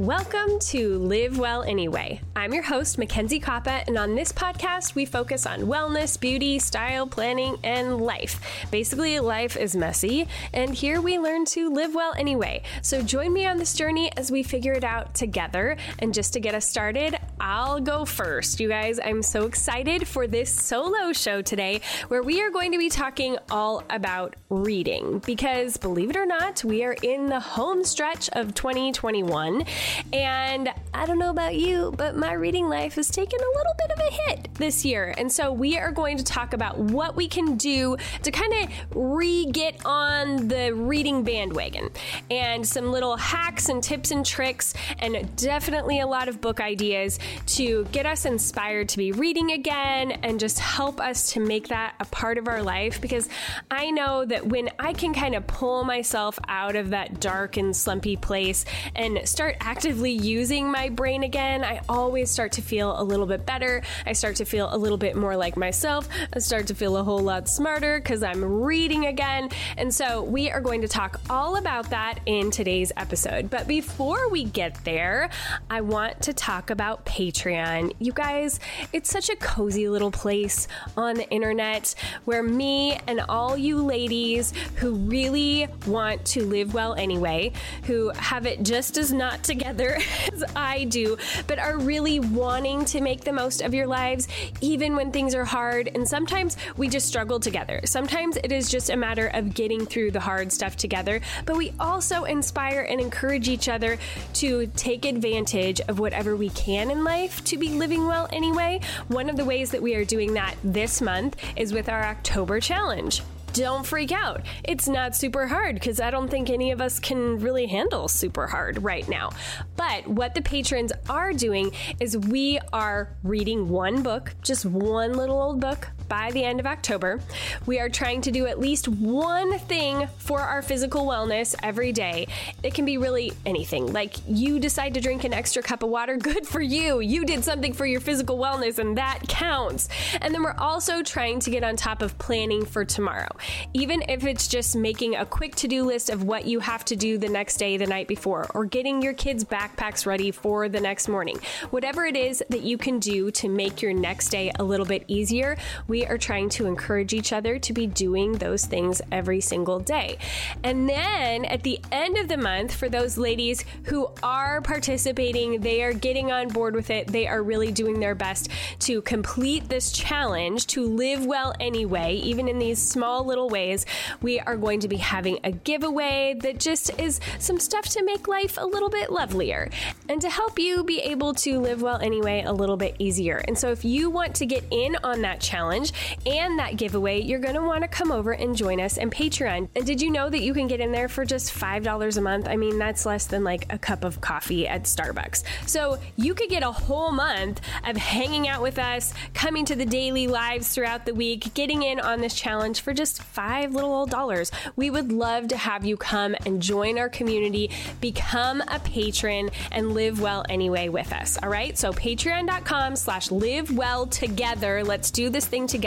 Welcome to Live Well Anyway. I'm your host, Mackenzie Koppa, and on this podcast, we focus on wellness, beauty, style, planning, and life. Basically, life is messy, and here we learn to live well anyway. So join me on this journey as we figure it out together. And just to get us started, I'll go first. You guys, I'm so excited for this solo show today where we are going to be talking all about reading because believe it or not, we are in the home stretch of 2021. And I don't know about you, but my reading life has taken a little bit of a hit this year. And so we are going to talk about what we can do to kind of re get on the reading bandwagon and some little hacks and tips and tricks, and definitely a lot of book ideas to get us inspired to be reading again and just help us to make that a part of our life. Because I know that when I can kind of pull myself out of that dark and slumpy place and start actively using my brain again, I always start to feel a little bit better. I start to feel a little bit more like myself. I start to feel a whole lot smarter because I'm reading again. And so we are going to talk all about that in today's episode. But before we get there, I want to talk about Patreon. You guys, it's such a cozy little place on the internet where me and all you ladies who really want to live well anyway, who have it just as not together as I do, but are really wanting to make the most of your lives, even when things are hard. And sometimes we just struggle together. Sometimes it is just a matter of getting through the hard stuff together, but we also inspire and encourage each other to take advantage of whatever we can in life to be living well anyway. One of the ways that we are doing that this month is with our October challenge don't freak out. It's not super hard because I don't think any of us can really handle super hard right now. But what the patrons are doing is we are reading one book, just one little old book by the end of October. We are trying to do at least one thing for our physical wellness every day. It can be really anything. Like you decide to drink an extra cup of water, good for you. You did something for your physical wellness and that counts. And then we're also trying to get on top of planning for tomorrow even if it's just making a quick to do list of what you have to do the next day, the night before, or getting your kids' backpacks ready for the next morning. Whatever it is that you can do to make your next day a little bit easier, we are trying to encourage each other to be doing those things every single day. And then at the end of the month, for those ladies who are participating, they are getting on board with it, they are really doing their best to complete this challenge to live well anyway, even in these small little ways. We are going to be having a giveaway that just is some stuff to make life a little bit lovelier and to help you be able to live well anyway a little bit easier. And so, if you want to get in on that challenge and that giveaway, you're going to want to come over and join us in Patreon. And did you know that you can get in there for just $5 a month? I mean, that's less than like a cup of coffee at Starbucks. So, you could get a whole month of hanging out with us, coming to the daily lives throughout the week, getting in on this challenge for just five little old dollars. We would love to have you come and join our community, become a patron, and live well anyway with us. All right. So patreon.com slash live well together. Let's do this thing together.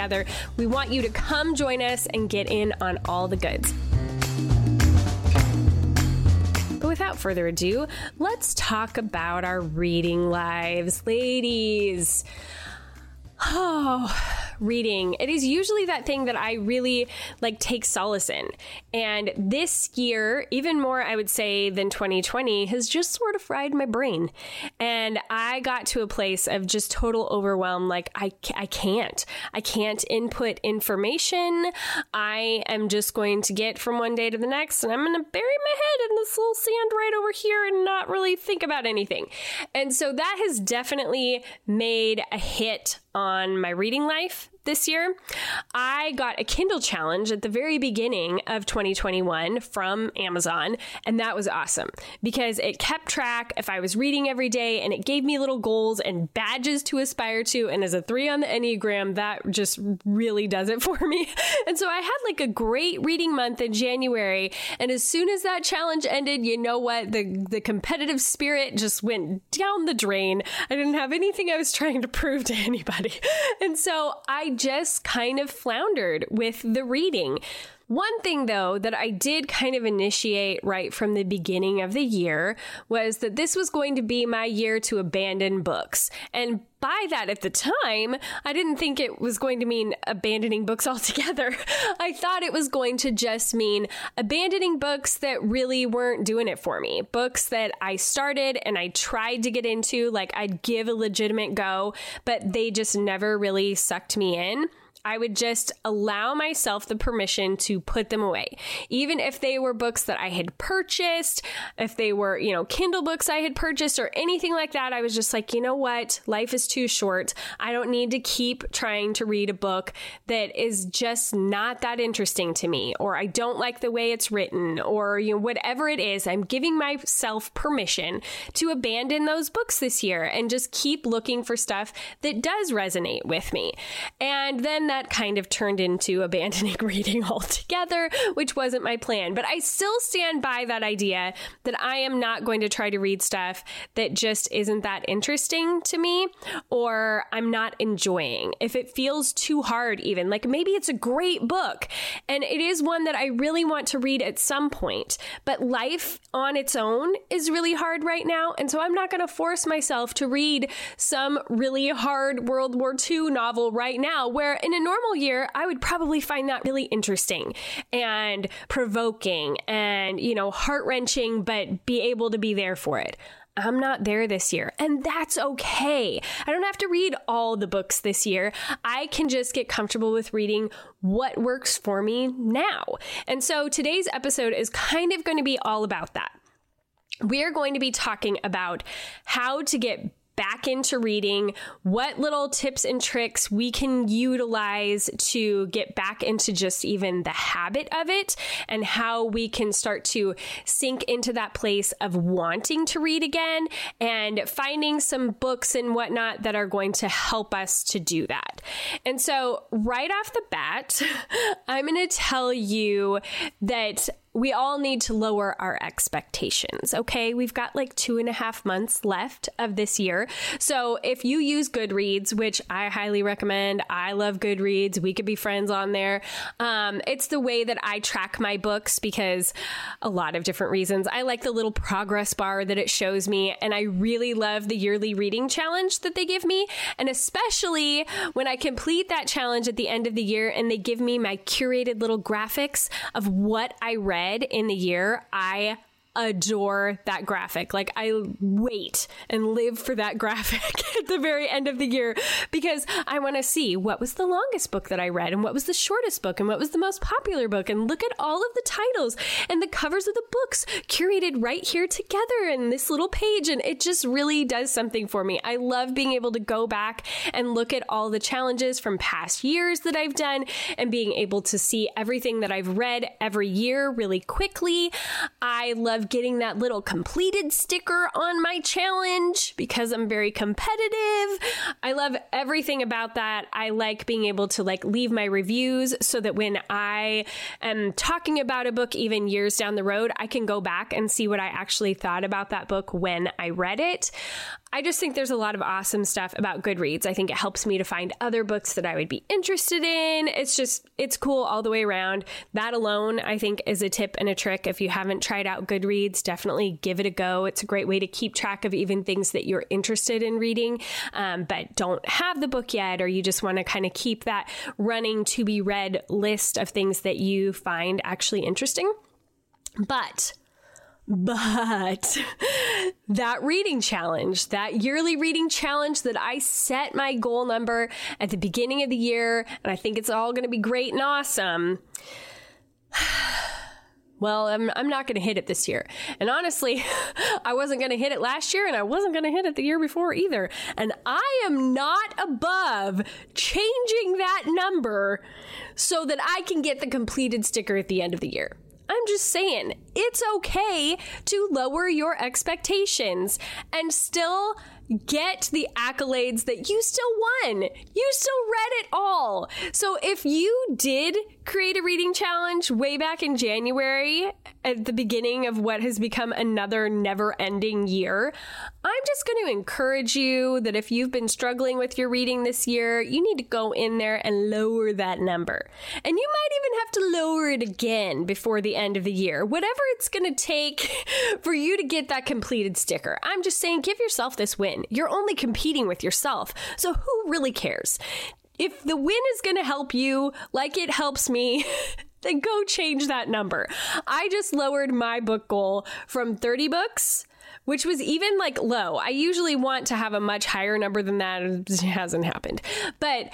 We want you to come join us and get in on all the goods. But without further ado, let's talk about our reading lives. Ladies, oh, reading, it is usually that thing that I really like take solace in. And this year, even more, I would say, than 2020, has just sort of fried my brain. And I got to a place of just total overwhelm. Like, I, I can't. I can't input information. I am just going to get from one day to the next, and I'm going to bury my head in this little sand right over here and not really think about anything. And so that has definitely made a hit on my reading life this year. I got a Kindle challenge at the very beginning of 2021 from Amazon, and that was awesome because it kept track if I was reading every day and it gave me little goals and badges to aspire to. And as a three on the Enneagram, that just really does it for me. And so I had like a great reading month in January. And as soon as that challenge ended, you know what? The, the competitive spirit just went down the drain. I didn't have anything I was trying to prove to anybody. And so I just kind of floundered with the reading. One thing, though, that I did kind of initiate right from the beginning of the year was that this was going to be my year to abandon books. And by that at the time, I didn't think it was going to mean abandoning books altogether. I thought it was going to just mean abandoning books that really weren't doing it for me. Books that I started and I tried to get into, like I'd give a legitimate go, but they just never really sucked me in. I would just allow myself the permission to put them away. Even if they were books that I had purchased, if they were, you know, Kindle books I had purchased or anything like that, I was just like, you know what? Life is too short. I don't need to keep trying to read a book that is just not that interesting to me, or I don't like the way it's written, or, you know, whatever it is. I'm giving myself permission to abandon those books this year and just keep looking for stuff that does resonate with me. And then that kind of turned into abandoning reading altogether, which wasn't my plan. But I still stand by that idea that I am not going to try to read stuff that just isn't that interesting to me or I'm not enjoying. If it feels too hard, even like maybe it's a great book and it is one that I really want to read at some point, but life on its own is really hard right now. And so I'm not going to force myself to read some really hard World War II novel right now, where in a normal year, I would probably find that really interesting and provoking and, you know, heart wrenching, but be able to be there for it. I'm not there this year, and that's okay. I don't have to read all the books this year. I can just get comfortable with reading what works for me now. And so today's episode is kind of going to be all about that. We are going to be talking about how to get back into reading, what little tips and tricks we can utilize to get back into just even the habit of it, and how we can start to sink into that place of wanting to read again and finding some books and whatnot that are going to help us to do that. And so, right off the bat, I'm going to tell you that we all need to lower our expectations. Okay. We've got like two and a half months left of this year. So if you use Goodreads, which I highly recommend, I love Goodreads. We could be friends on there. Um, it's the way that I track my books because a lot of different reasons. I like the little progress bar that it shows me. And I really love the yearly reading challenge that they give me. And especially when I complete that challenge at the end of the year and they give me my curated little graphics of what I read read in the year, I adore that graphic. Like I wait and live for that graphic at the very end of the year because I want to see what was the longest book that I read and what was the shortest book and what was the most popular book and look at all of the titles and the covers of the books curated right here together in this little page and it just really does something for me. I love being able to go back and look at all the challenges from past years that I've done and being able to see everything that I've read every year really quickly. I love getting that little completed sticker on my challenge because I'm very competitive. I love everything about that. I like being able to like leave my reviews so that when I am talking about a book even years down the road, I can go back and see what I actually thought about that book when I read it. I just think there's a lot of awesome stuff about Goodreads. I think it helps me to find other books that I would be interested in. It's just, it's cool all the way around. That alone, I think, is a tip and a trick. If you haven't tried out Goodreads, definitely give it a go. It's a great way to keep track of even things that you're interested in reading, um, but don't have the book yet, or you just want to kind of keep that running to be read list of things that you find actually interesting. But but that reading challenge, that yearly reading challenge that I set my goal number at the beginning of the year, and I think it's all going to be great and awesome. Well, I'm, I'm not going to hit it this year. And honestly, I wasn't going to hit it last year and I wasn't going to hit it the year before either. And I am not above changing that number so that I can get the completed sticker at the end of the year. I'm just saying, it's okay to lower your expectations and still get the accolades that you still won. You still read it all. So if you did create a reading challenge way back in January at the beginning of what has become another never ending year, I'm just going to encourage you that if you've been struggling with your reading this year, you need to go in there and lower that number. And you might even have to lower it again before the end of the year, whatever it's going to take for you to get that completed sticker. I'm just saying, give yourself this win. You're only competing with yourself. So who really cares? If the win is going to help you like it helps me, then go change that number. I just lowered my book goal from 30 books which was even like low. I usually want to have a much higher number than that. It hasn't happened. But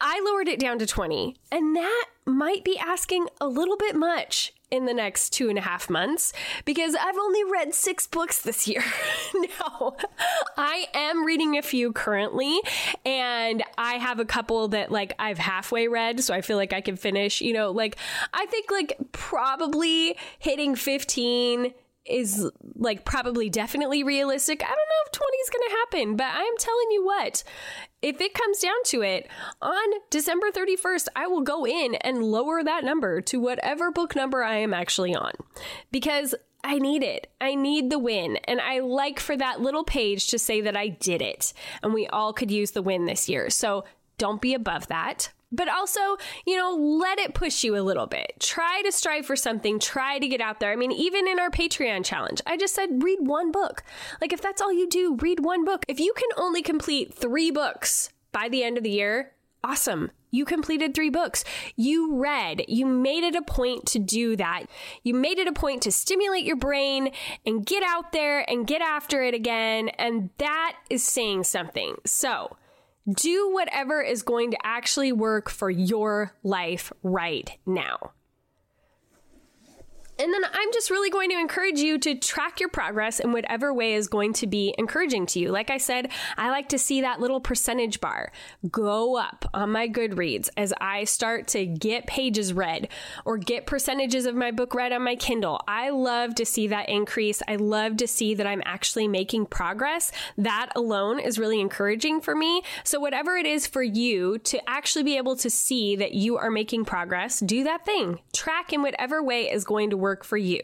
I lowered it down to 20, and that might be asking a little bit much in the next two and a half months because I've only read six books this year. no, I am reading a few currently, and I have a couple that like I've halfway read, so I feel like I can finish. You know, like I think like probably hitting 15 is like probably definitely realistic. I don't know if 20 is going to happen, but I'm telling you what, if it comes down to it, on December 31st, I will go in and lower that number to whatever book number I am actually on because I need it. I need the win. And I like for that little page to say that I did it. And we all could use the win this year. So don't be above that but also, you know, let it push you a little bit. Try to strive for something, try to get out there. I mean, even in our Patreon challenge, I just said read one book. Like, if that's all you do, read one book. If you can only complete three books by the end of the year, awesome. You completed three books. You read. You made it a point to do that. You made it a point to stimulate your brain and get out there and get after it again. And that is saying something. So, do whatever is going to actually work for your life right now. And then I'm just really going to encourage you to track your progress in whatever way is going to be encouraging to you. Like I said, I like to see that little percentage bar go up on my Goodreads as I start to get pages read or get percentages of my book read on my Kindle. I love to see that increase. I love to see that I'm actually making progress. That alone is really encouraging for me. So, whatever it is for you to actually be able to see that you are making progress, do that thing. Track in whatever way is going to work work for you.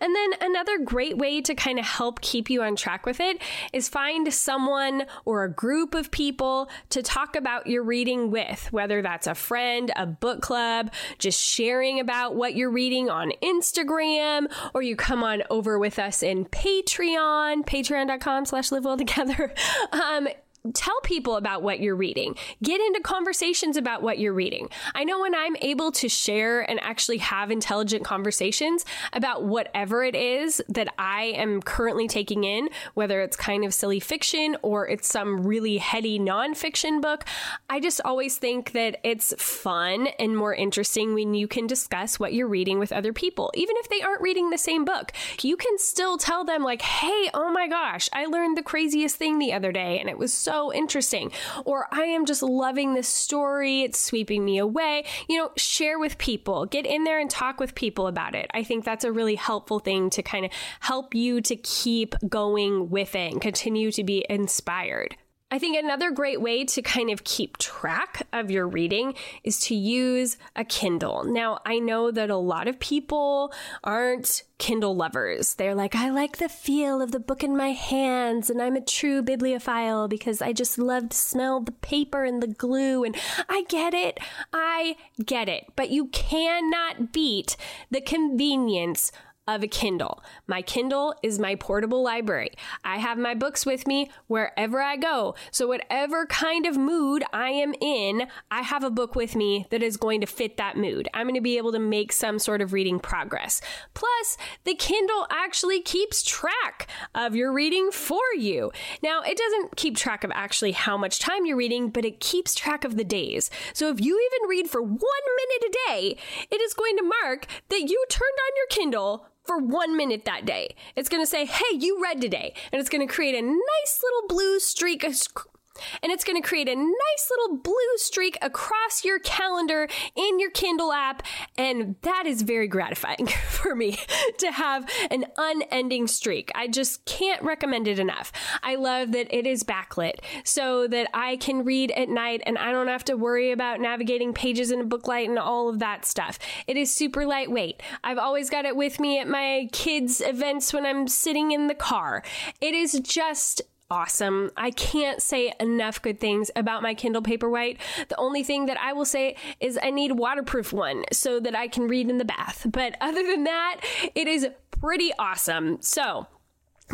And then another great way to kind of help keep you on track with it is find someone or a group of people to talk about your reading with, whether that's a friend, a book club, just sharing about what you're reading on Instagram, or you come on over with us in Patreon, patreon.com slash live well together. Um, tell people about what you're reading. Get into conversations about what you're reading. I know when I'm able to share and actually have intelligent conversations about whatever it is that I am currently taking in, whether it's kind of silly fiction or it's some really heady nonfiction book, I just always think that it's fun and more interesting when you can discuss what you're reading with other people. Even if they aren't reading the same book, you can still tell them, like, hey, oh my gosh, I learned the craziest thing the other day and it was so so interesting. Or I am just loving this story. It's sweeping me away. You know, share with people, get in there and talk with people about it. I think that's a really helpful thing to kind of help you to keep going with it and continue to be inspired. I think another great way to kind of keep track of your reading is to use a Kindle. Now, I know that a lot of people aren't Kindle lovers. They're like, I like the feel of the book in my hands, and I'm a true bibliophile because I just love to smell the paper and the glue. And I get it. I get it. But you cannot beat the convenience of a Kindle. My Kindle is my portable library. I have my books with me wherever I go. So, whatever kind of mood I am in, I have a book with me that is going to fit that mood. I'm going to be able to make some sort of reading progress. Plus, the Kindle actually keeps track of your reading for you. Now, it doesn't keep track of actually how much time you're reading, but it keeps track of the days. So, if you even read for one minute a day, it is going to mark that you turned on your Kindle for one minute that day. It's going to say, hey, you read today. And it's going to create a nice little blue streak, and it's going to create a nice little blue streak across your calendar in your Kindle app. And that is very gratifying for me to have an unending streak. I just can't recommend it enough. I love that it is backlit so that I can read at night and I don't have to worry about navigating pages in a booklight and all of that stuff. It is super lightweight. I've always got it with me at my kids' events when I'm sitting in the car. It is just awesome. I can't say enough good things about my Kindle Paperwhite. The only thing that I will say is I need a waterproof one so that I can read in the bath. But other than that, it is pretty awesome. So,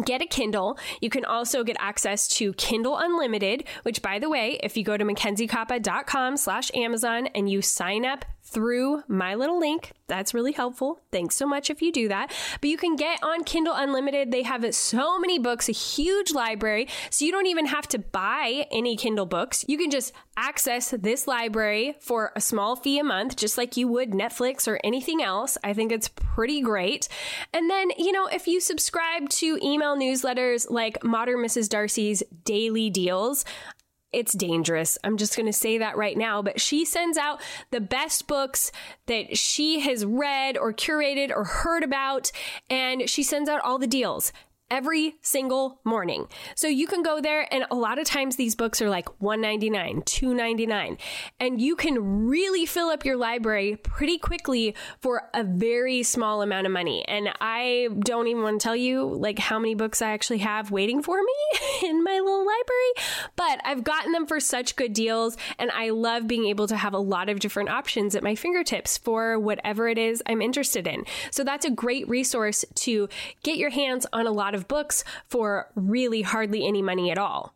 get a Kindle. You can also get access to Kindle Unlimited, which by the way, if you go to mackenziekoppa.com slash Amazon and you sign up through my little link. That's really helpful. Thanks so much if you do that. But you can get on Kindle Unlimited. They have so many books, a huge library. So you don't even have to buy any Kindle books. You can just access this library for a small fee a month, just like you would Netflix or anything else. I think it's pretty great. And then, you know, if you subscribe to email newsletters like Modern Mrs. Darcy's Daily Deals, it's dangerous. I'm just going to say that right now. But she sends out the best books that she has read or curated or heard about, and she sends out all the deals every single morning. So you can go there and a lot of times these books are like 199, 299 and you can really fill up your library pretty quickly for a very small amount of money. And I don't even want to tell you like how many books I actually have waiting for me in my little library, but I've gotten them for such good deals and I love being able to have a lot of different options at my fingertips for whatever it is I'm interested in. So that's a great resource to get your hands on a lot of of books for really hardly any money at all.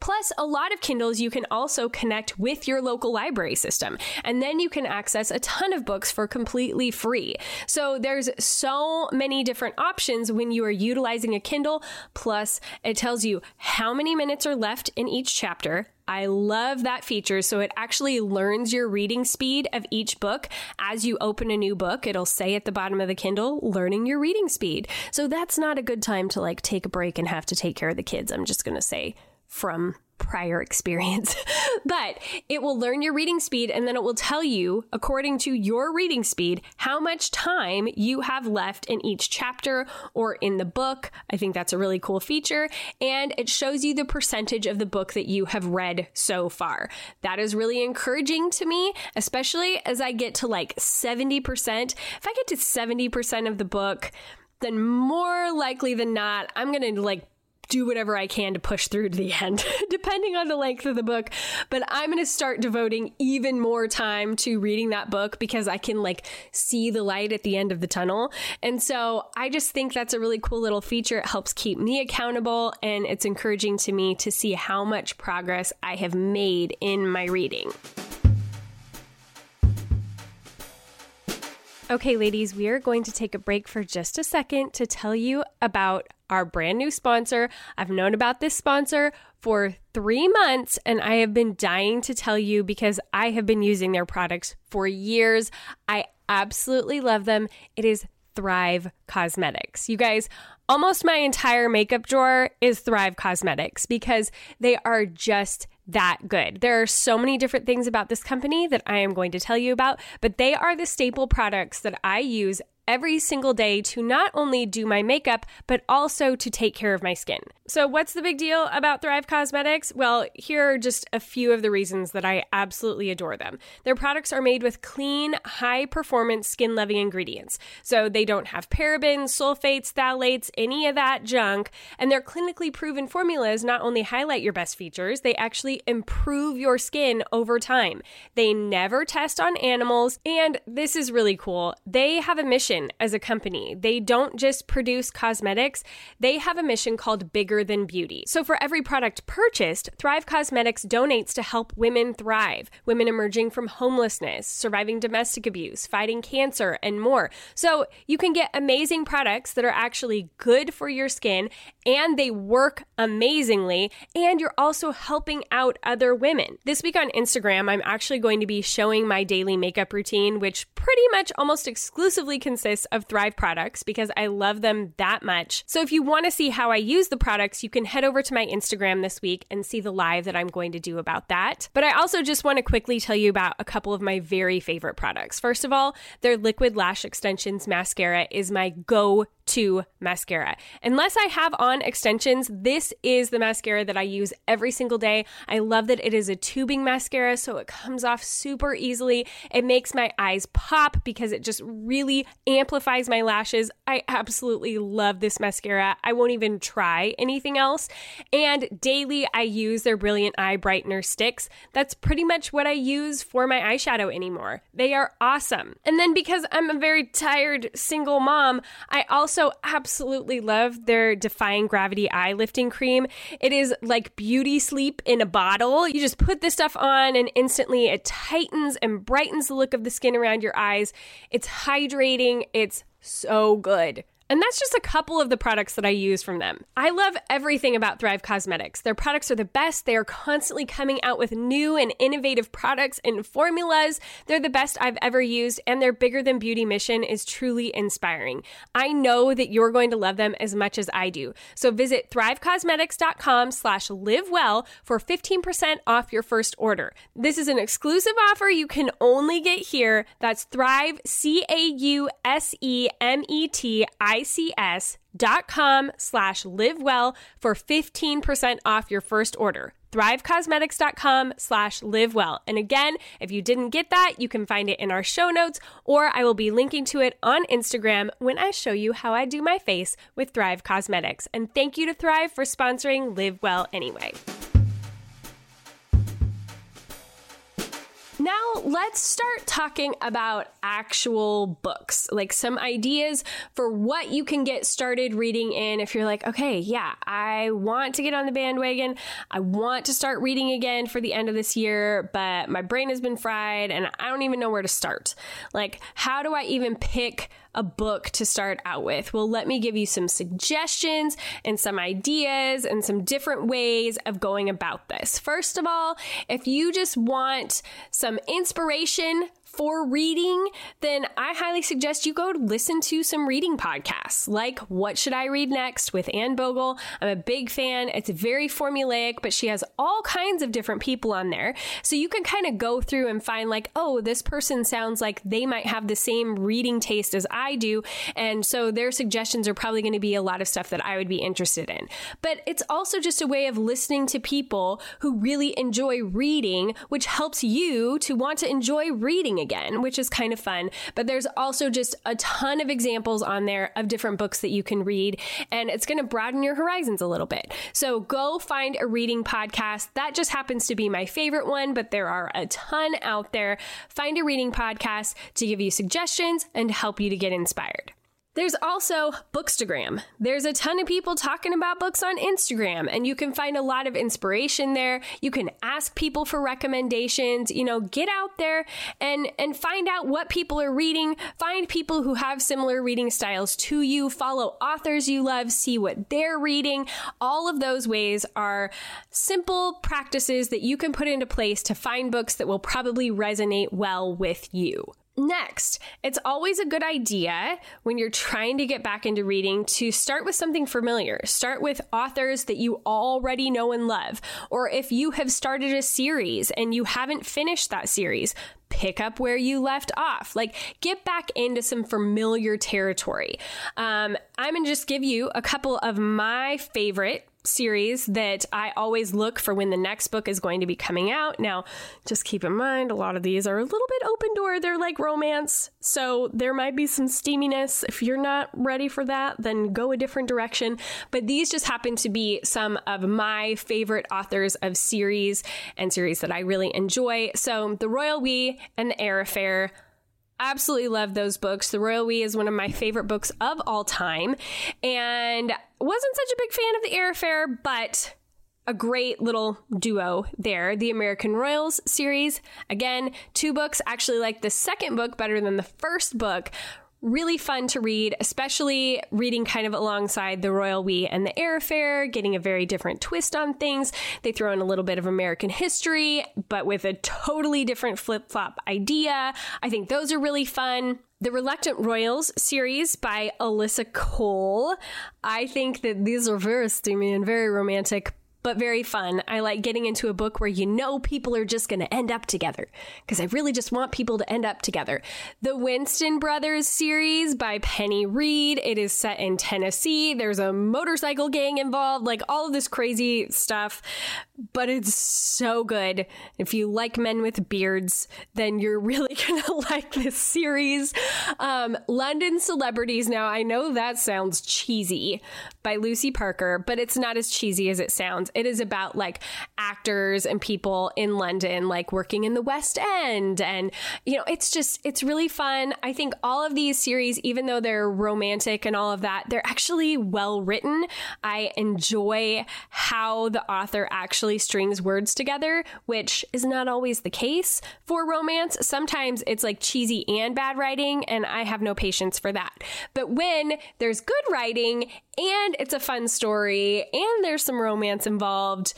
Plus, a lot of Kindles you can also connect with your local library system, and then you can access a ton of books for completely free. So there's so many different options when you are utilizing a Kindle. Plus, it tells you how many minutes are left in each chapter. I love that feature. So it actually learns your reading speed of each book. As you open a new book, it'll say at the bottom of the Kindle, learning your reading speed. So that's not a good time to like take a break and have to take care of the kids. I'm just going to say from prior experience. but it will learn your reading speed and then it will tell you, according to your reading speed, how much time you have left in each chapter or in the book. I think that's a really cool feature. And it shows you the percentage of the book that you have read so far. That is really encouraging to me, especially as I get to like 70%. If I get to 70% of the book, then more likely than not, I'm going to like do whatever I can to push through to the end, depending on the length of the book. But I'm going to start devoting even more time to reading that book because I can like see the light at the end of the tunnel. And so I just think that's a really cool little feature. It helps keep me accountable and it's encouraging to me to see how much progress I have made in my reading. Okay, ladies, we are going to take a break for just a second to tell you about our brand new sponsor. I've known about this sponsor for three months and I have been dying to tell you because I have been using their products for years. I absolutely love them. It is Thrive Causemetics. You guys, almost my entire makeup drawer is Thrive Causemetics because they are just that good. There are so many different things about this company that I am going to tell you about, but they are the staple products that I use every single day to not only do my makeup, but also to take care of my skin. So, what's the big deal about Thrive Causemetics? Well, here are just a few of the reasons that I absolutely adore them. Their products are made with clean, high performance skin loving ingredients. So, they don't have parabens, sulfates, phthalates, any of that junk. And their clinically proven formulas not only highlight your best features, they actually improve your skin over time. They never test on animals. And this is really cool. They have a mission as a company. They don't just produce cosmetics, they have a mission called Bigger Than Beauty. So for every product purchased, Thrive Causemetics donates to help women thrive, women emerging from homelessness, surviving domestic abuse, fighting cancer, and more. So you can get amazing products that are actually good for your skin and they work amazingly, and you're also helping out other women. This week on Instagram, I'm actually going to be showing my daily makeup routine, which pretty much almost exclusively consists of Thrive products because I love them that much. So if you want to see how I use the products, you can head over to my Instagram this week and see the live that I'm going to do about that. But I also just want to quickly tell you about a couple of my very favorite products. First of all, their Liquid Lash Extensions mascara is my go to mascara. Unless I have on extensions, this is the mascara that I use every single day. I love that it is a tubing mascara, so it comes off super easily. It makes my eyes pop because it just really amplifies my lashes. I absolutely love this mascara. I won't even try anything else. And daily, I use their Brilliant Eye Brightener sticks. That's pretty much what I use for my eyeshadow anymore. They are awesome. And then because I'm a very tired single mom, I also also absolutely love their Defying Gravity Eye Lifting Cream. It is like beauty sleep in a bottle. You just put this stuff on and instantly it tightens and brightens the look of the skin around your eyes. It's hydrating. It's so good. And that's just a couple of the products that I use from them. I love everything about Thrive Causemetics. Their products are the best. They are constantly coming out with new and innovative products and formulas. They're the best I've ever used, and their bigger than beauty mission is truly inspiring. I know that you're going to love them as much as I do. So visit thrivecausemetics.com slash live well for 15% off your first order. This is an exclusive offer you can only get here. That's Thrive, C A U S E M E T I ics.com slash live well for 15% off your first order thrivecausemetics.com slash live well. And again, if you didn't get that, you can find it in our show notes, or I will be linking to it on Instagram when I show you how I do my face with Thrive Causemetics. And thank you to Thrive for sponsoring Live Well Anyway. Now, let's start talking about actual books, like some ideas for what you can get started reading in if you're like, okay, yeah, I want to get on the bandwagon. I want to start reading again for the end of this year, but my brain has been fried and I don't even know where to start. Like, how do I even pick a book to start out with. Well, let me give you some suggestions and some ideas and some different ways of going about this. First of all, if you just want some Um, inspiration for reading, then I highly suggest you go listen to some reading podcasts like What Should I Read Next with Anne Bogel. I'm a big fan. It's very formulaic, but she has all kinds of different people on there. So you can kind of go through and find, like, oh, this person sounds like they might have the same reading taste as I do. And so their suggestions are probably going to be a lot of stuff that I would be interested in. But it's also just a way of listening to people who really enjoy reading, which helps you to want to enjoy reading again, which is kind of fun. But there's also just a ton of examples on there of different books that you can read, and it's going to broaden your horizons a little bit. So go find a reading podcast. That just happens to be my favorite one, but there are a ton out there. Find a reading podcast to give you suggestions and help you to get inspired. There's also Bookstagram. There's a ton of people talking about books on Instagram, and you can find a lot of inspiration there. You can ask people for recommendations. You know, get out there and and find out what people are reading. Find people who have similar reading styles to you. Follow authors you love. See what they're reading. All of those ways are simple practices that you can put into place to find books that will probably resonate well with you. Next, it's always a good idea when you're trying to get back into reading to start with something familiar. Start with authors that you already know and love. Or if you have started a series and you haven't finished that series, pick up where you left off. Like, get back into some familiar territory. Um, I'm going to just give you a couple of my favorite series that I always look for when the next book is going to be coming out. Now, just keep in mind, a lot of these are a little bit open door. They're like romance. So there might be some steaminess. If you're not ready for that, then go a different direction. But these just happen to be some of my favorite authors of series and series that I really enjoy. So The Royal We and The Heir Affair absolutely love those books. The Royal We is one of my favorite books of all time. And wasn't such a big fan of the Affair, but a great little duo there. The American Royals series. Again, two books. Actually like the second book better than the first book really fun to read, especially reading kind of alongside The Royal We and The Affair, getting a very different twist on things. They throw in a little bit of American history, but with a totally different flip flop idea. I think those are really fun. The Reluctant Royals series by Alyssa Cole. I think that these are very steamy and very romantic, but very fun. I like getting into a book where you know people are just going to end up together because I really just want people to end up together. The Winston Brothers series by Penny Reid. It is set in Tennessee. There's a motorcycle gang involved, like all of this crazy stuff, but it's so good. If you like men with beards, then you're really going to like this series. Um, London Celebrities. Now, I know that sounds cheesy by Lucy Parker, but it's not as cheesy as it sounds. It is about like actors and people in London, like working in the West End. And, you know, it's just, it's really fun. I think all of these series, even though they're romantic and all of that, they're actually well written. I enjoy how the author actually strings words together, which is not always the case for romance. Sometimes it's like cheesy and bad writing, and I have no patience for that. But when there's good writing and it's a fun story and there's some romance involved, involved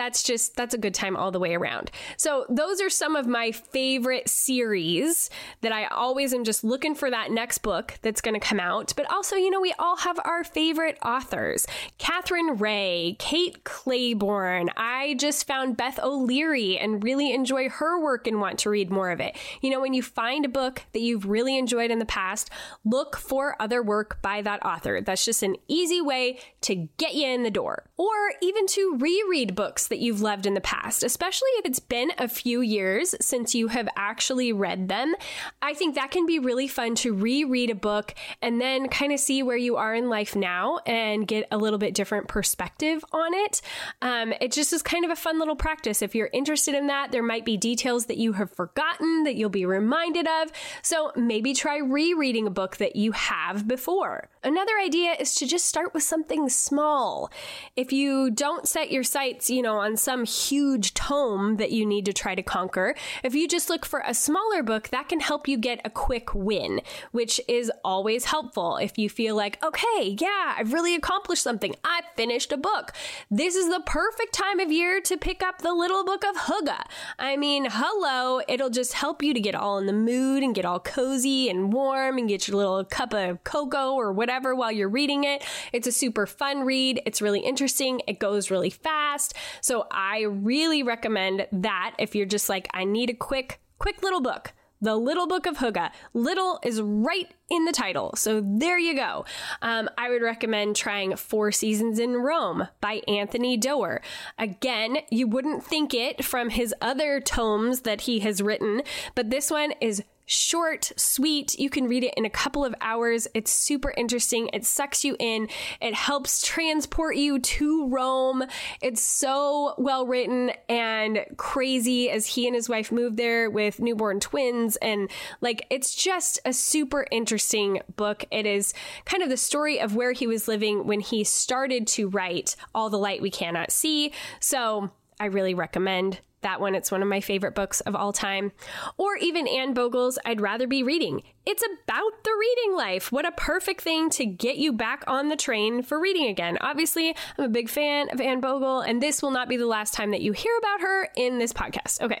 that's just that's a good time all the way around. So those are some of my favorite series that I always am just looking for that next book that's going to come out. But also, you know, we all have our favorite authors: Katherine Reay, Kate Clayborn. I just found Beth O'Leary and really enjoy her work and want to read more of it. You know, when you find a book that you've really enjoyed in the past, look for other work by that author. That's just an easy way to get you in the door, or even to reread books that you've loved in the past, especially if it's been a few years since you have actually read them. I think that can be really fun to reread a book and then kind of see where you are in life now and get a little bit different perspective on it. Um, it just is kind of a fun little practice. If you're interested in that, there might be details that you have forgotten that you'll be reminded of. So maybe try rereading a book that you have before. Another idea is to just start with something small. If you don't set your sights, you know, on some huge tome that you need to try to conquer. If you just look for a smaller book, that can help you get a quick win, which is always helpful. If you feel like, okay, yeah, I've really accomplished something. I finished a book. This is the perfect time of year to pick up the little book of Hygge. I mean, hello, it'll just help you to get all in the mood and get all cozy and warm and get your little cup of cocoa or whatever while you're reading it. It's a super fun read. It's really interesting. It goes really fast. So I really recommend that if you're just like, I need a quick, quick little book. The Little Book of Hygge. Little is right in the title. So there you go. Um, I would recommend trying Four Seasons in Rome by Anthony Doerr. Again, you wouldn't think it from his other tomes that he has written, but this one is short, sweet. You can read it in a couple of hours. It's super interesting. It sucks you in. It helps transport you to Rome. It's so well written and crazy as he and his wife move there with newborn twins. And like, it's just a super interesting book. It is kind of the story of where he was living when he started to write All the Light We Cannot See. So I really recommend that one. It's one of my favorite books of all time. Or even Anne Bogel's I'd Rather Be Reading. It's about the reading life. What a perfect thing to get you back on the train for reading again. Obviously, I'm a big fan of Anne Bogel, and this will not be the last time that you hear about her in this podcast. Okay.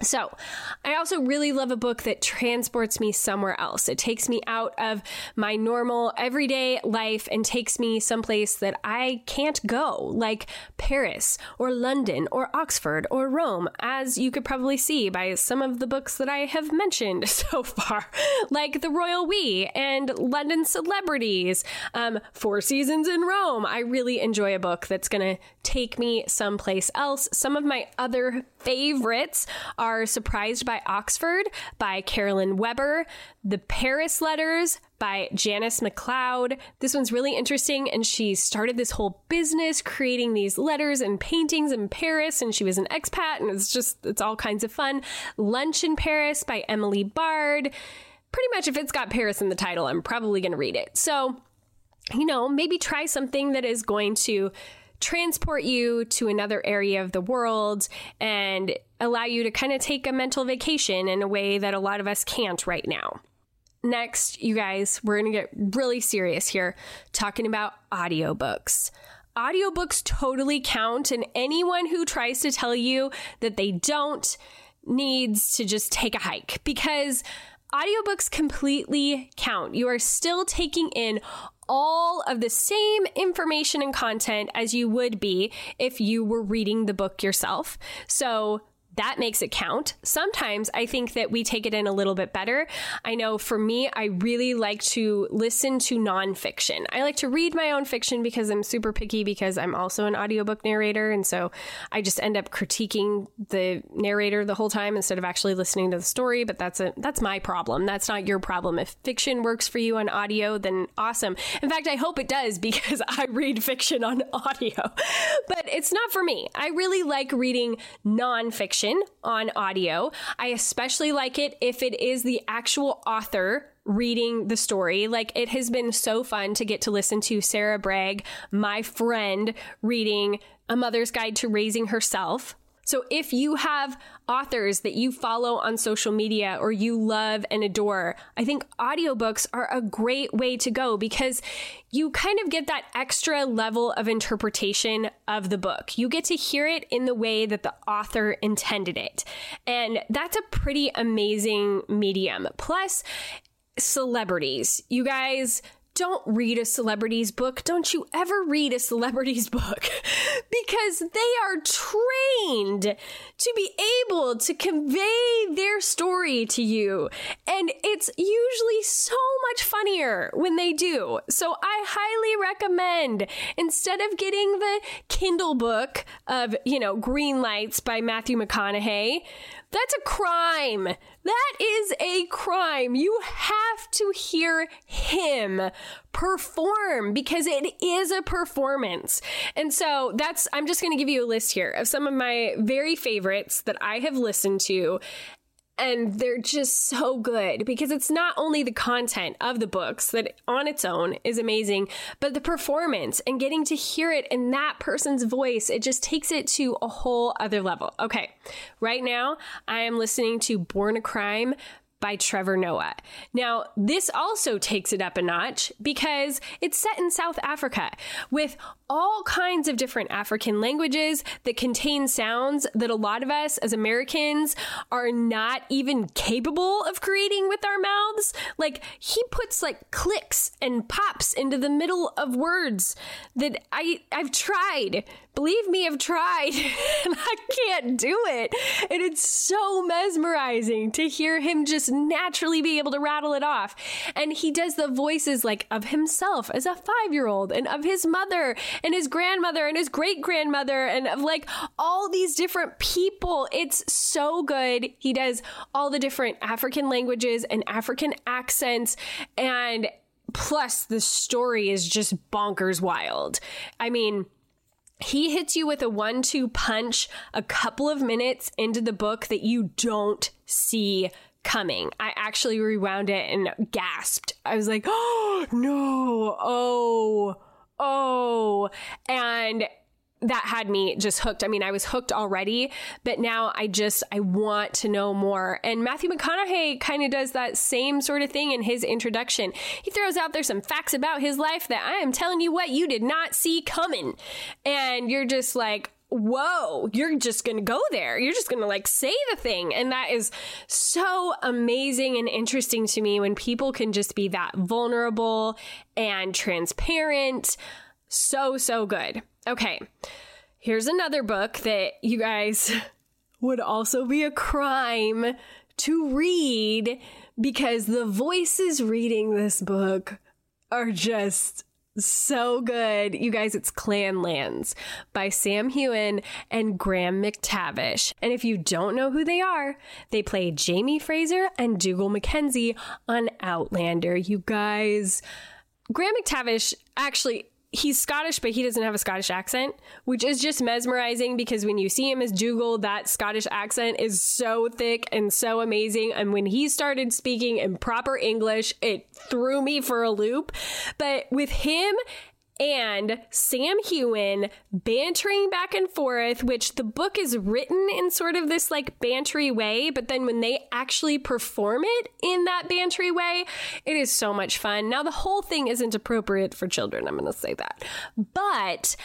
So, I also really love a book that transports me somewhere else. It takes me out of my normal everyday life and takes me someplace that I can't go, like Paris or London or Oxford or Rome, as you could probably see by some of the books that I have mentioned so far, like The Royal We and London Celebrities, um, Four Seasons in Rome. I really enjoy a book that's going to take me someplace else. Some of my other favorites are Surprised by Oxford by Carolyn Weber, The Paris Letters by Janice MacLeod. This one's really interesting, and she started this whole business creating these letters and paintings in Paris, and she was an expat, and it's just, it's all kinds of fun. Lunch in Paris by Emily Bard. Pretty much, if it's got Paris in the title, I'm probably going to read it. So, you know, maybe try something that is going to transport you to another area of the world and allow you to kind of take a mental vacation in a way that a lot of us can't right now. Next, you guys, we're going to get really serious here talking about audiobooks. Audiobooks totally count, and anyone who tries to tell you that they don't needs to just take a hike because audiobooks completely count. You are still taking in all of the same information and content as you would be if you were reading the book yourself. So that makes it count. Sometimes I think that we take it in a little bit better. I know for me, I really like to listen to nonfiction. I like to read my own fiction because I'm super picky because I'm also an audiobook narrator. And so I just end up critiquing the narrator the whole time instead of actually listening to the story. But that's a, that's my problem. That's not your problem. If fiction works for you on audio, then awesome. In fact, I hope it does because I read fiction on audio, but it's not for me. I really like reading nonfiction on audio. I especially like it if it is the actual author reading the story. Like it has been so fun to get to listen to Sarah Bragg, my friend, reading A Mother's Guide to Raising Herself so if you have authors that you follow on social media or you love and adore, I think audiobooks are a great way to go because you kind of get that extra level of interpretation of the book. You get to hear it in the way that the author intended it. And that's a pretty amazing medium. Plus, celebrities. You guys, don't read a celebrity's book. Don't you ever read a celebrity's book because they are trained to be able to convey their story to you. And it's usually so much funnier when they do. So I highly recommend instead of getting the Kindle book of, you know, Green Lights by Matthew McConaughey, that's a crime. That is a crime. You have to hear him perform because it is a performance. And so that's, I'm just going to give you a list here of some of my very favorites that I have listened to and they're just so good because it's not only the content of the books that on its own is amazing, but the performance and getting to hear it in that person's voice, it just takes it to a whole other level. Okay, right now I am listening to Born a Crime by Trevor Noah. Now, this also takes it up a notch because it's set in South Africa with all kinds of different African languages that contain sounds that a lot of us as Americans are not even capable of creating with our mouths. Like he puts like clicks and pops into the middle of words that I I've tried. Believe me, I've tried and I can't do it. And it's so mesmerizing to hear him just naturally be able to rattle it off. And he does the voices like of himself as a 5-year-old and of his mother and his grandmother and his great grandmother and of like all these different people. It's so good. He does all the different African languages and African accents and plus the story is just bonkers wild. I mean, he hits you with a one two punch a couple of minutes into the book that you don't see coming. I actually rewound it and gasped. I was like, oh no, oh oh, and that had me just hooked. I mean, I was hooked already, but now I just I want to know more. And Matthew McConaughey kind of does that same sort of thing in his introduction. He throws out there some facts about his life that I am telling you what you did not see coming. And you're just like, whoa, you're just going to go there. You're just going to like say the thing. And that is so amazing and interesting to me when people can just be that vulnerable and transparent. So, so good. Okay. Here's another book that you guys would also be a crime to read because the voices reading this book are just so good. You guys, it's Clanlands by Sam Heughan and Graham McTavish. And if you don't know who they are, they play Jamie Fraser and Dougal Mackenzie on Outlander. You guys, Graham McTavish actually he's Scottish, but he doesn't have a Scottish accent, which is just mesmerizing because when you see him as Dougal, that Scottish accent is so thick and so amazing. And when he started speaking in proper English, it threw me for a loop. But with him and Sam Heughan bantering back and forth, which the book is written in sort of this like bantery way, but then when they actually perform it in that bantery way, it is so much fun. Now, the whole thing isn't appropriate for children, I'm going to say that. But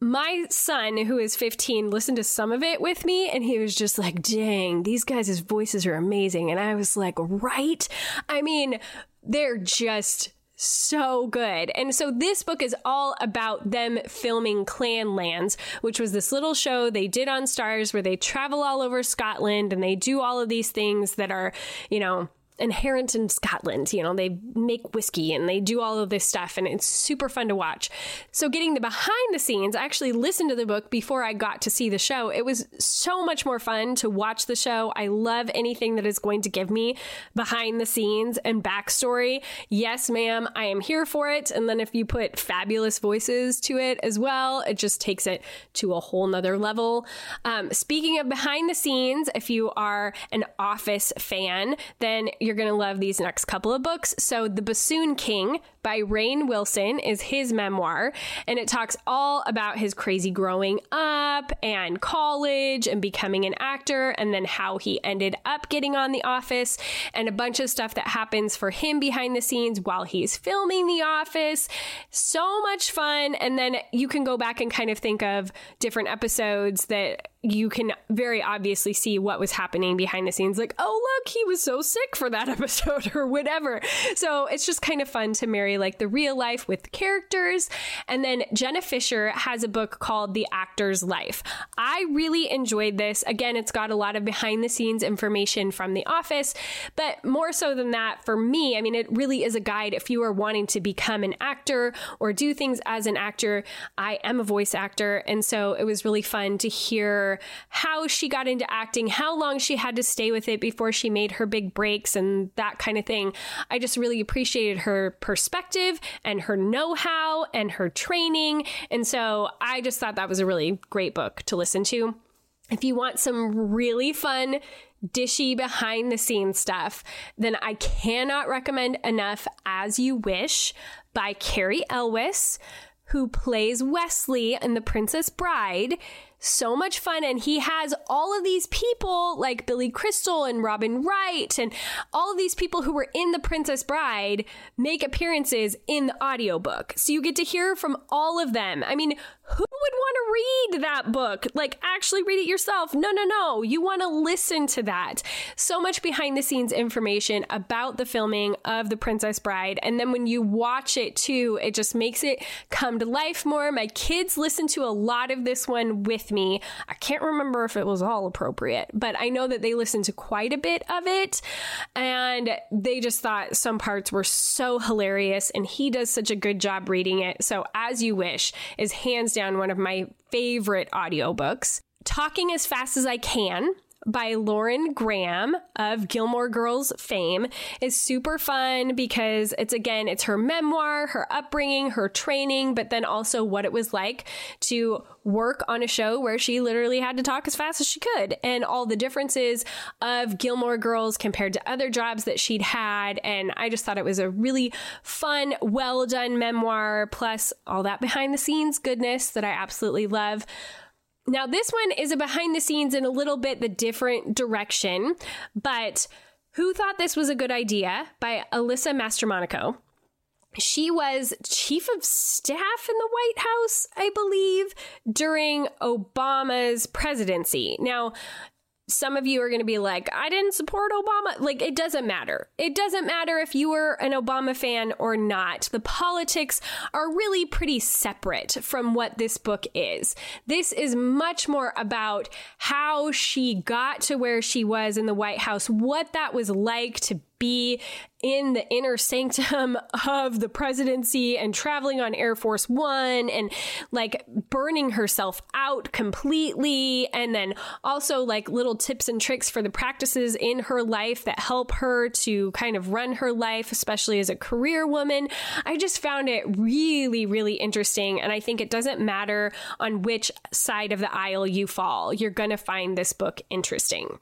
my son, who is 15, listened to some of it with me and he was just like, dang, these guys' voices are amazing. And I was like, right? I mean, they're just so good. And so this book is all about them filming Clanlands, which was this little show they did on Starz where they travel all over Scotland and they do all of these things that are, you know, inherent in Scotland. You know, they make whiskey and they do all of this stuff, and it's super fun to watch. So, getting the behind the scenes, I actually listened to the book before I got to see the show. It was so much more fun to watch the show. I love anything that is going to give me behind the scenes and backstory. Yes, ma'am, I am here for it. And then if you put fabulous voices to it as well, it just takes it to a whole nother level. Um, speaking of behind the scenes, if you are an Office fan, then you're going to love these next couple of books. So, The Bassoon King by Rainn Wilson is his memoir, and it talks all about his crazy growing up and college and becoming an actor, and then how he ended up getting on The Office, and a bunch of stuff that happens for him behind the scenes while he's filming The Office. So much fun. And then you can go back and kind of think of different episodes that you can very obviously see what was happening behind the scenes. Like, oh, look, he was so sick for that episode or whatever. So it's just kind of fun to marry like the real life with characters. And then Jenna Fischer has a book called The Actor's Life. I really enjoyed this. Again, it's got a lot of behind the scenes information from The Office, but more so than that, for me, I mean, it really is a guide if you are wanting to become an actor or do things as an actor. I am a voice actor. And so it was really fun to hear how she got into acting, how long she had to stay with it before she made her big breaks and that kind of thing. I just really appreciated her perspective and her know how and her training. And so I just thought that was a really great book to listen to. If you want some really fun, dishy behind the scenes stuff, then I cannot recommend enough As You Wish by Cary Elwes, who plays Westley in The Princess Bride so much fun. And he has all of these people like Billy Crystal and Robin Wright and all of these people who were in The Princess Bride make appearances in the audiobook. So you get to hear from all of them. I mean, who would want to read that book? Like, actually read it yourself. No, no, no. You want to listen to that. So much behind the scenes information about the filming of The Princess Bride. And then when you watch it too, it just makes it come to life more. My kids listen to a lot of this one with me. I can't remember if it was all appropriate, but I know that they listened to quite a bit of it. And they just thought some parts were so hilarious. And he does such a good job reading it. So, As You Wish is hands down one of my favorite audiobooks. Talking as fast as I can by Lauren Graham of Gilmore Girls fame is super fun because it's again, it's her memoir, her upbringing, her training, but then also what it was like to work on a show where she literally had to talk as fast as she could and all the differences of Gilmore Girls compared to other jobs that she'd had. And I just thought it was a really fun, well done memoir, plus all that behind the scenes goodness that I absolutely love. Now, this one is a behind the scenes in a little bit the different direction, but Who Thought This Was a Good Idea by Alyssa Mastromonaco she was chief of staff in the White House, I believe, during Obama's presidency. Now, some of you are going to be like, I didn't support Obama. Like, it doesn't matter. It doesn't matter if you were an Obama fan or not. The politics are really pretty separate from what this book is. This is much more about how she got to where she was in the White House, what that was like to be in the inner sanctum of the presidency and traveling on Air Force One and like burning herself out completely. And then also like little tips and tricks for the practices in her life that help her to kind of run her life, especially as a career woman. I just found it really, really interesting. And I think it doesn't matter on which side of the aisle you fall, you're going to find this book interesting.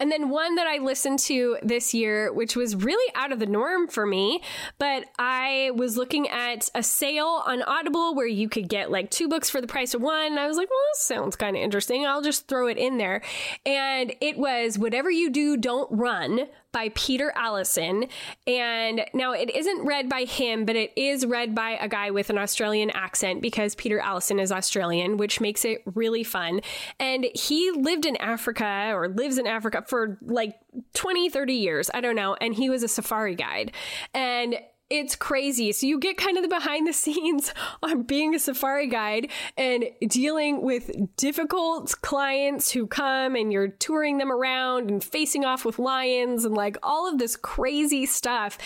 And then one that I listened to this year, which was really out of the norm for me, but I was looking at a sale on Audible where you could get like two books for the price of one. And I was like, well, this sounds kind of interesting. I'll just throw it in there. And it was Whatever You Do, Don't Run by Peter Allison. And now it isn't read by him, but it is read by a guy with an Australian accent because Peter Allison is Australian, which makes it really fun. And he lived in Africa or lives in Africa for like 20, 30 years. I don't know. And he was a safari guide. And it's crazy. So you get kind of the behind the scenes on being a safari guide and dealing with difficult clients who come and you're touring them around and facing off with lions and like all of this crazy stuff.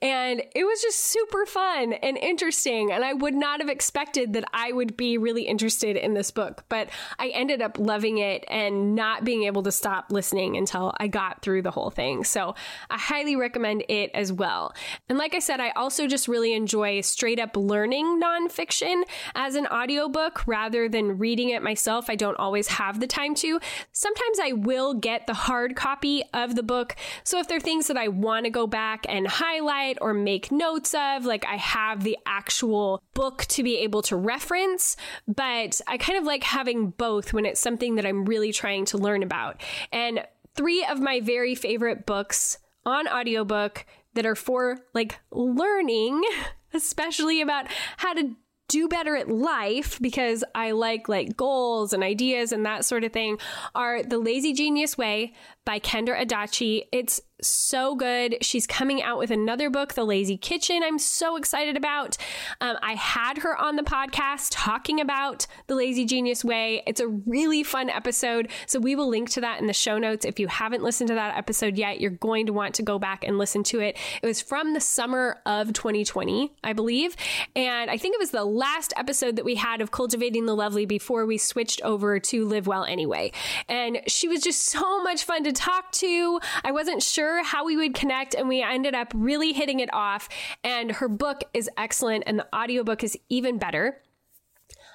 And it was just super fun and interesting. And I would not have expected that I would be really interested in this book, but I ended up loving it and not being able to stop listening until I got through the whole thing. So I highly recommend it as well. And like I said, I also just really enjoy straight up learning nonfiction as an audiobook rather than reading it myself. I don't always have the time to. Sometimes I will get the hard copy of the book. So if there are things that I want to go back and highlight or make notes of, like I have the actual book to be able to reference, but I kind of like having both when it's something that I'm really trying to learn about. And three of my very favorite books on audiobook that are for like learning, especially about how to do better at life because I like like goals and ideas and that sort of thing are The Lazy Genius Way by Kendra Adachi. It's so good. She's coming out with another book, The Lazy Kitchen, I'm so excited about. Um, I had her on the podcast talking about The Lazy Genius Way. It's a really fun episode. So we will link to that in the show notes. If you haven't listened to that episode yet, you're going to want to go back and listen to it. It was from the summer of 2020, I believe. And I think it was the last episode that we had of Cultivating the Lovely before we switched over to Live Well Anyway. And she was just so much fun to talk to. I wasn't sure sure how we would connect, and we ended up really hitting it off. And her book is excellent, and the audiobook is even better.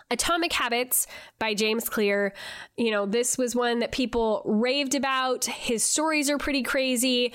Atomic Habits by James Clear. You know, this was one that people raved about. His stories are pretty crazy.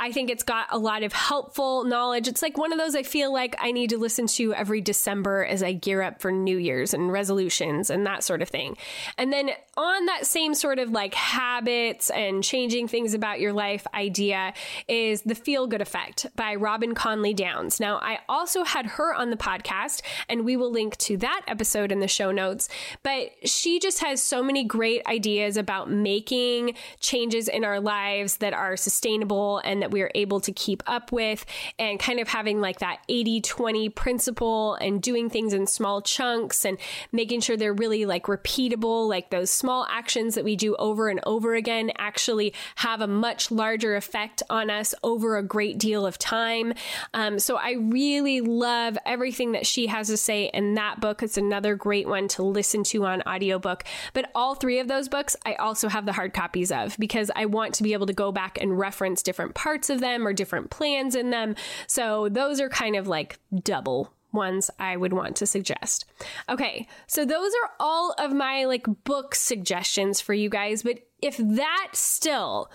I think it's got a lot of helpful knowledge. It's like one of those I feel like I need to listen to every December as I gear up for New Year's and resolutions and that sort of thing. And then on that same sort of like habits and changing things about your life idea is The Feel Good Effect by Robin Conley Downs. Now, I also had her on the podcast, and we will link to that episode in the show notes. But she just has so many great ideas about making changes in our lives that are sustainable and that we are able to keep up with and kind of having like that 80 20 principle and doing things in small chunks and making sure they're really like repeatable, like those small actions that we do over and over again actually have a much larger effect on us over a great deal of time. Um, so I really love everything that she has to say in that book. It's another great one to listen to on audiobook. But all three of those books, I also have the hard copies of because I want to be able to go back and reference different parts of them or different plans in them. So those are kind of like double ones I would want to suggest. Okay, so those are all of my like book suggestions for you guys, but if that still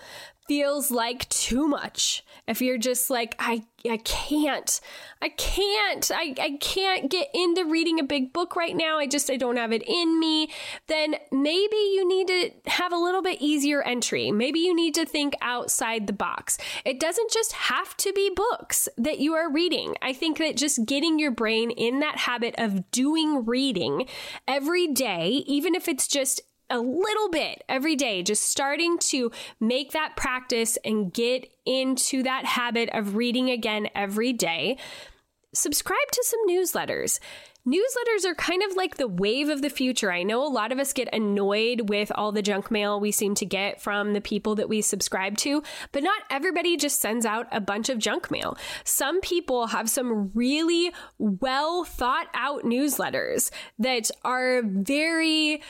feels like too much, if you're just like, I, I can't, I can't, I, I can't get into reading a big book right now. I just, I don't have it in me. Then maybe you need to have a little bit easier entry. Maybe you need to think outside the box. It doesn't just have to be books that you are reading. I think that just getting your brain in that habit of doing reading every day, even if it's just a little bit every day, just starting to make that practice and get into that habit of reading again every day. Subscribe to some newsletters. Newsletters are kind of like the wave of the future. I know a lot of us get annoyed with all the junk mail we seem to get from the people that we subscribe to, but not everybody just sends out a bunch of junk mail. Some people have some really well thought out newsletters that are very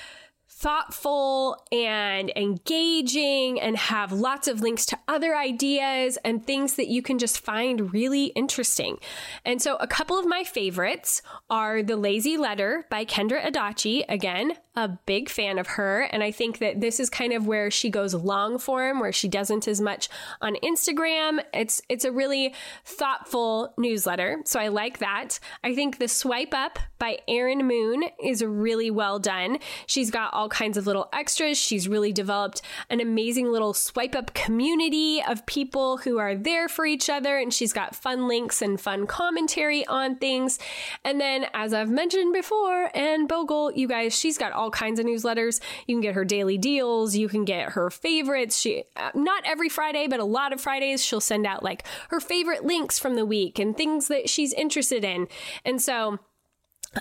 thoughtful and engaging and have lots of links to other ideas and things that you can just find really interesting. And so, a couple of my favorites are The Lazy Letter by Kendra Adachi. Again, a big fan of her. And I think that this is kind of where she goes long form, where she doesn't as much on Instagram. It's, it's a really thoughtful newsletter. So I like that. I think The Swipe Up by Erin Moon is really well done. She's got all kinds of little extras. She's really developed an amazing little swipe up community of people who are there for each other. And she's got fun links and fun commentary on things. And then, as I've mentioned before, Anne Bogel, you guys, she's got all kinds of newsletters. You can get her daily deals. You can get her favorites. She, uh, not every Friday, but a lot of Fridays, she'll send out like her favorite links from the week and things that she's interested in. And so,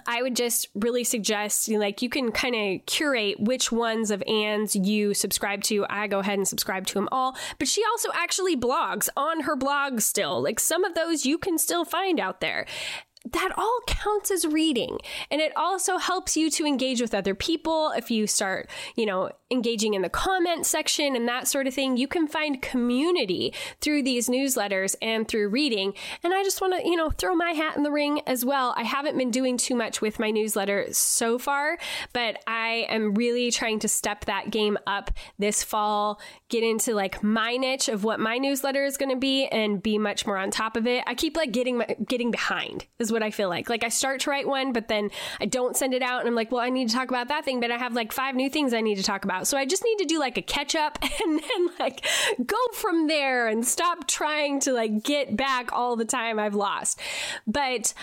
I would just really suggest you know, like you can kind of curate which ones of Anne's you subscribe to. I go ahead and subscribe to them all, but she also actually blogs on her blog still. Like some of those you can still find out there that all counts as reading. And it also helps you to engage with other people. If you start, you know, engaging in the comment section and that sort of thing, you can find community through these newsletters and through reading. And I just want to, you know, throw my hat in the ring as well. I haven't been doing too much with my newsletter so far, but I am really trying to step that game up this fall, get into like my niche of what my newsletter is going to be and be much more on top of it. I keep like getting getting behind is what I feel like. Like I start to write one, but then I don't send it out and I'm like, well, I need to talk about that thing, but I have like five new things I need to talk about. So I just need to do like a catch up and then like go from there and stop trying to like get back all the time I've lost. But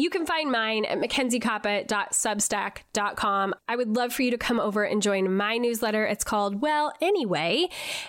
you can find mine at mackenziekoppa.substack.com. I would love for you to come over and join my newsletter. It's called Well Anyway.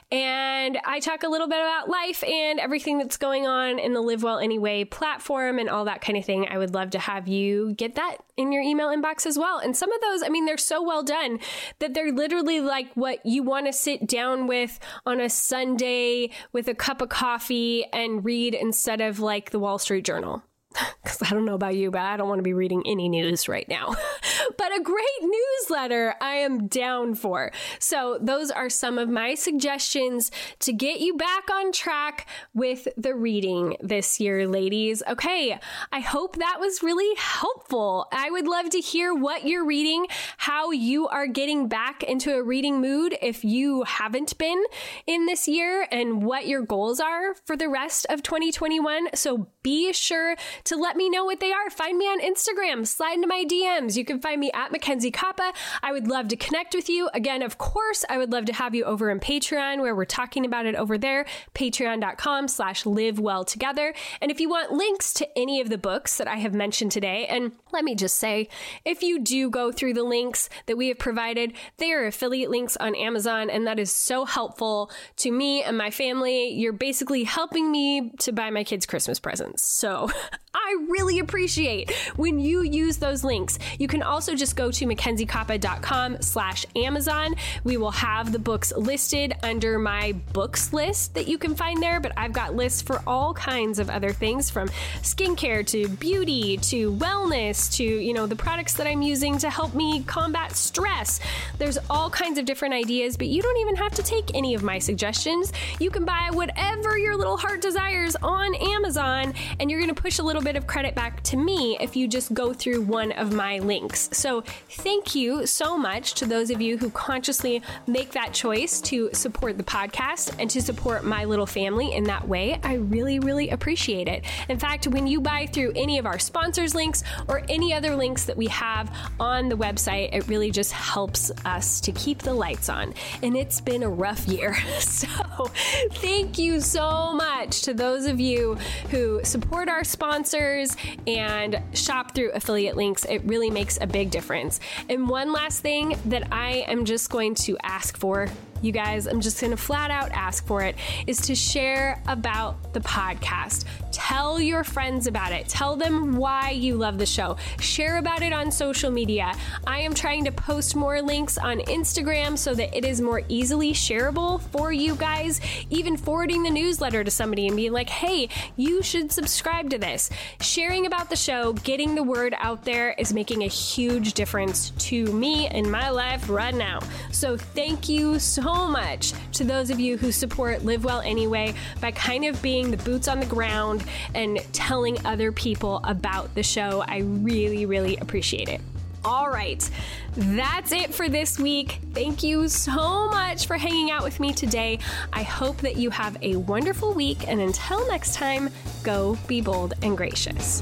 And I talk a little bit about life and everything that's going on in the Live Well Anyway platform and all that kind of thing. I would love to have you get that in your email inbox as well. And some of those, I mean, they're so well done that they're literally like what you want to sit down with on a Sunday with a cup of coffee and read instead of like the Wall Street Journal because I don't know about you, but I don't want to be reading any news right now. but a great newsletter I am down for. So, those are some of my suggestions to get you back on track with the reading this year, ladies. Okay, I hope that was really helpful. I would love to hear what you're reading, how you are getting back into a reading mood if you haven't been in this year, and what your goals are for the rest of 2021. So, be sure to let me know what they are. Find me on Instagram, slide into my DMs. You can find me at Mackenzie Koppa. I would love to connect with you. Again, of course, I would love to have you over in Patreon where we're talking about it over there, patreon.com slash live well together. And if you want links to any of the books that I have mentioned today, and let me just say, if you do go through the links that we have provided, they are affiliate links on Amazon, and that is so helpful to me and my family. You're basically helping me to buy my kids Christmas presents. So I really appreciate when you use those links. You can also just go to mackenziekoppa.com slash Amazon. We will have the books listed under my books list that you can find there, but I've got lists for all kinds of other things from skincare to beauty to wellness to, you know, the products that I'm using to help me combat stress. There's all kinds of different ideas, but you don't even have to take any of my suggestions. You can buy whatever your little heart desires on Amazon and you're going to push a little little bit of credit back to me if you just go through one of my links. So, thank you so much to those of you who consciously make that choice to support the podcast and to support my little family in that way. I really, really appreciate it. In fact, when you buy through any of our sponsors' links or any other links that we have on the website, it really just helps us to keep the lights on. And it's been a rough year. So, thank you so much to those of you who support our sponsors and shop through affiliate links. It really makes a big difference. And one last thing that I am just going to ask for you guys, I'm just going to flat out ask for it, is to share about the podcast. Tell your friends about it. Tell them why you love the show. Share about it on social media. I am trying to post more links on Instagram so that it is more easily shareable for you guys. Even forwarding the newsletter to somebody and being like, hey, you should subscribe to this. Sharing about the show, getting the word out there is making a huge difference to me in my life right now. So thank you so much to those of you who support Live Well Anyway by kind of being the boots on the ground and telling other people about the show. I really, really appreciate it. All right, that's it for this week. Thank you so much for hanging out with me today. I hope that you have a wonderful week, and until next time, go be bold and gracious.